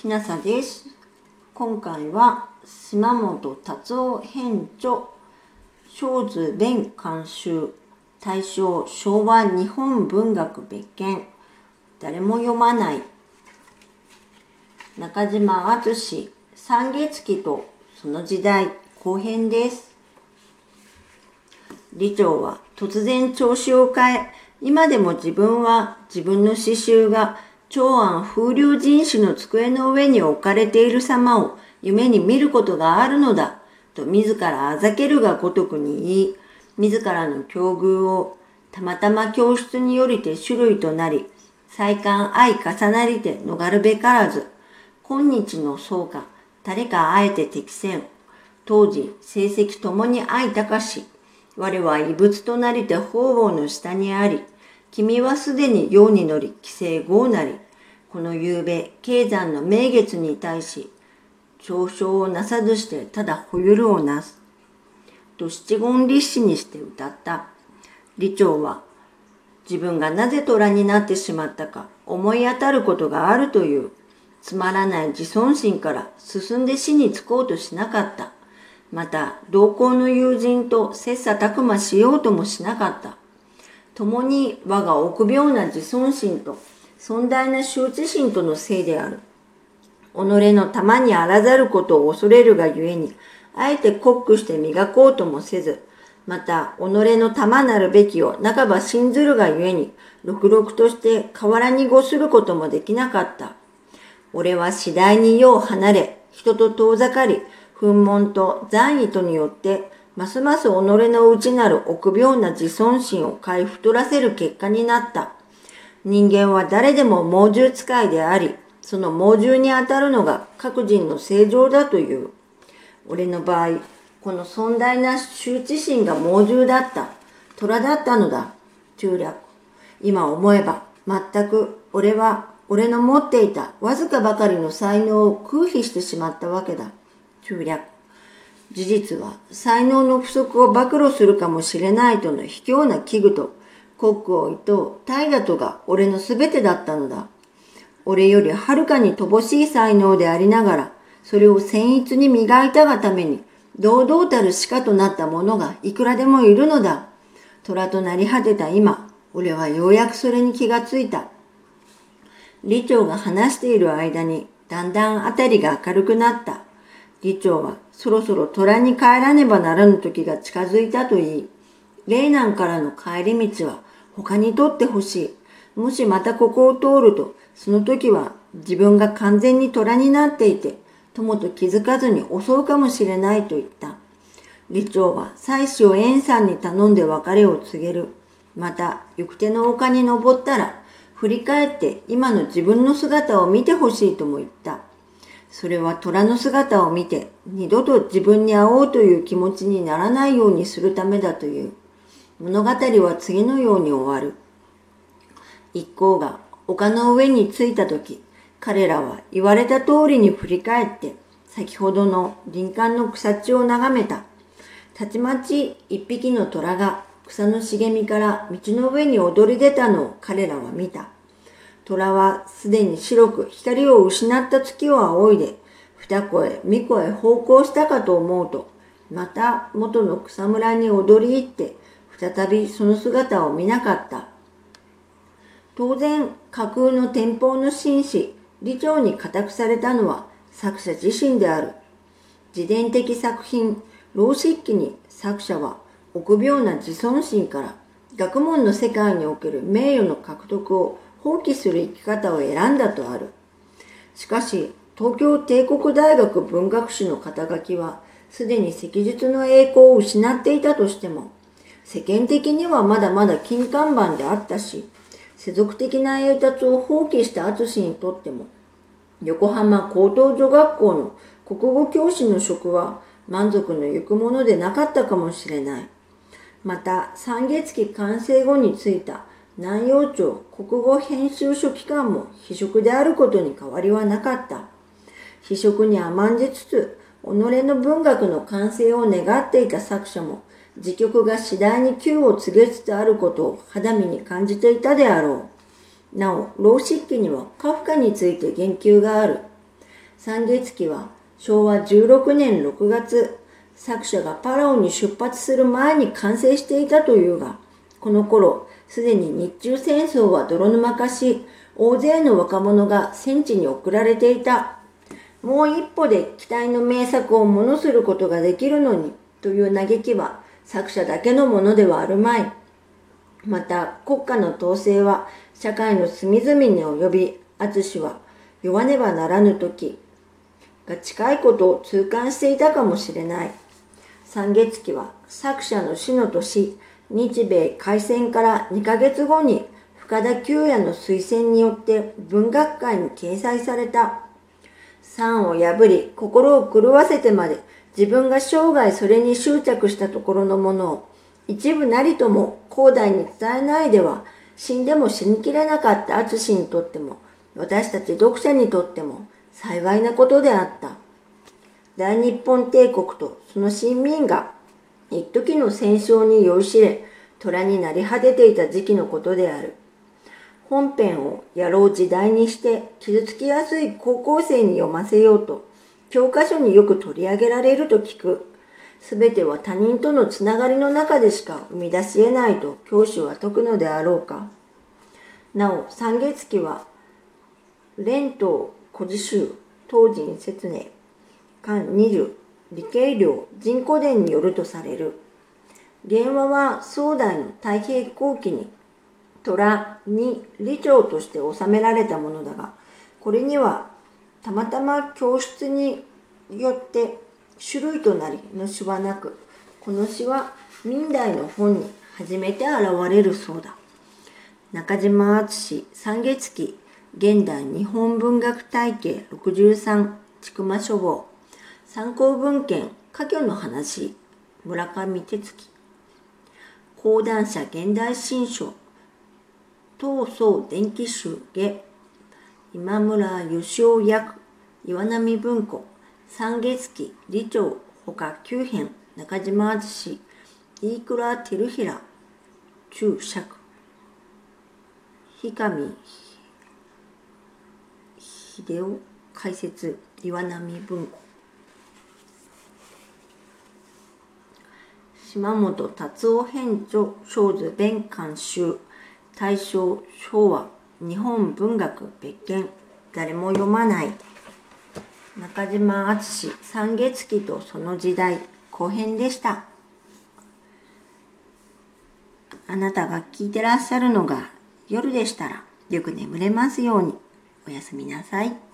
きなさです。今回は島本達夫編著小図弁監修大正昭和日本文学別件誰も読まない中島敦三月期とその時代後編です。李長は突然調子を変え、今でも自分は自分の詩集が長安風流人種の机の上に置かれている様を夢に見ることがあるのだ、と自らあざけるがごとくに言い、自らの境遇をたまたま教室によりて種類となり、再感相重なりて逃るべからず、今日の僧か、誰かあえて適せん。当時、成績ともに相高し、我は異物となりて方々の下にあり、君はすでに世に乗り、規制豪なり、この夕べ、経山の名月に対し、嘲笑をなさずしてただほゆるをなす。と七言立志にして歌った。李長は、自分がなぜ虎になってしまったか思い当たることがあるという、つまらない自尊心から進んで死につこうとしなかった。また、同行の友人と切磋琢磨しようともしなかった。共に我が臆病な自尊心と尊大な羞恥心とのせいである。己の玉にあらざることを恐れるがゆえに、あえてコックして磨こうともせず、また、己の玉なるべきを半ば信ずるがゆえに、ろくろくとして河原にごすることもできなかった。俺は次第に世を離れ、人と遠ざかり、憤懣と残意とによって、ますます己の内なる臆病な自尊心を買い太らせる結果になった。人間は誰でも猛獣使いであり、その猛獣にあたるのが各人の正常だという。俺の場合、この尊大な羞恥心が猛獣だった。虎だったのだ。中略。今思えば、全く俺は俺の持っていたわずかばかりの才能を空否してしまったわけだ。中略。事実は才能の不足を暴露するかもしれないとの卑怯な危惧と国王と大河とが俺の全てだったのだ。俺よりはるかに乏しい才能でありながら、それを僭越に磨いたがために、堂々たる鹿となった者がいくらでもいるのだ。虎となり果てた今、俺はようやくそれに気がついた。李長が話している間に、だんだんあたりが明るくなった。李長はそろそろ虎に帰らねばならぬ時が近づいたと言い、霊南からの帰り道は他にとってほしい。もしまたここを通ると、その時は自分が完全に虎になっていて、友と気づかずに襲うかもしれないと言った。李長は妻子を円さんに頼んで別れを告げる。また、行く手の丘に登ったら、振り返って今の自分の姿を見てほしいとも言った。それは虎の姿を見て二度と自分に会おうという気持ちにならないようにするためだという。物語は次のように終わる。一行が丘の上に着いた時、彼らは言われた通りに振り返って、先ほどの林間の草地を眺めた。たちまち一匹の虎が草の茂みから道の上に躍り出たのを彼らは見た。虎はすでに白く光を失った月を仰いで、二子へ三子へ方向したかと思うと、また元の草むらに踊り入って、再びその姿を見なかった。当然、架空の天保の紳士、李長に固くされたのは作者自身である。自伝的作品、老漆器に作者は臆病な自尊心から学問の世界における名誉の獲得を放棄する生き方を選んだとある。しかし、東京帝国大学文学史の肩書きは、すでに赤術の栄光を失っていたとしても、世間的にはまだまだ金看板であったし、世俗的な栄達を放棄した淳にとっても、横浜高等女学校の国語教師の職は満足のゆくものでなかったかもしれない。また、三月期完成後についた南陽町国語編集所機関も非職であることに変わりはなかった。非職に甘んじつつ、己の文学の完成を願っていた作者も、自曲が次第に急を告げつつあることを肌身に感じていたであろう。なお、老漆器にはカフカについて言及がある。三月期は昭和16年6月、作者がパラオに出発する前に完成していたというが、この頃、すでに日中戦争は泥沼化し、大勢の若者が戦地に送られていた。もう一歩で期待の名作をものすることができるのに、という嘆きは作者だけのものではあるまい。また、国家の統制は社会の隅々に及び、淳は弱ねばならぬ時が近いことを痛感していたかもしれない。三月期は作者の死の年、日米開戦から2ヶ月後に深田久也の推薦によって文学界に掲載された。賛を破り心を狂わせてまで自分が生涯それに執着したところのものを一部なりとも広大に伝えないでは死んでも死にきれなかった淳にとっても私たち読者にとっても幸いなことであった。大日本帝国とその親民が一時の戦勝に酔いしれ虎になり果てていた時期のことである。本編をやろう時代にして傷つきやすい高校生に読ませようと教科書によく取り上げられると聞く。すべては他人とのつながりの中でしか生み出し得ないと教師は説くのであろうか。なお、三月期は、連島古事集、当人説明、間二十、理系領人古伝によるとされる。原話は宋代の太平後期に虎に理長として収められたものだが、これにはたまたま教室によって種類となりの詩はなく、この詩は明代の本に初めて現れるそうだ。中島敦三月期現代日本文学体系63千曲書房参考文献家居の話。村上哲樹。講談社現代新書。東総電気集下。今村義雄役。岩波文庫。三月期理長ほか九編。中島敦飯倉照平。中尺氷上秀夫解説。岩波文庫。島本達夫編著小図弁監修大正昭和日本文学別件。誰も読まない。中島敦三月期とその時代後編でした。あなたが聞いてらっしゃるのが夜でしたらよく眠れますように。おやすみなさい。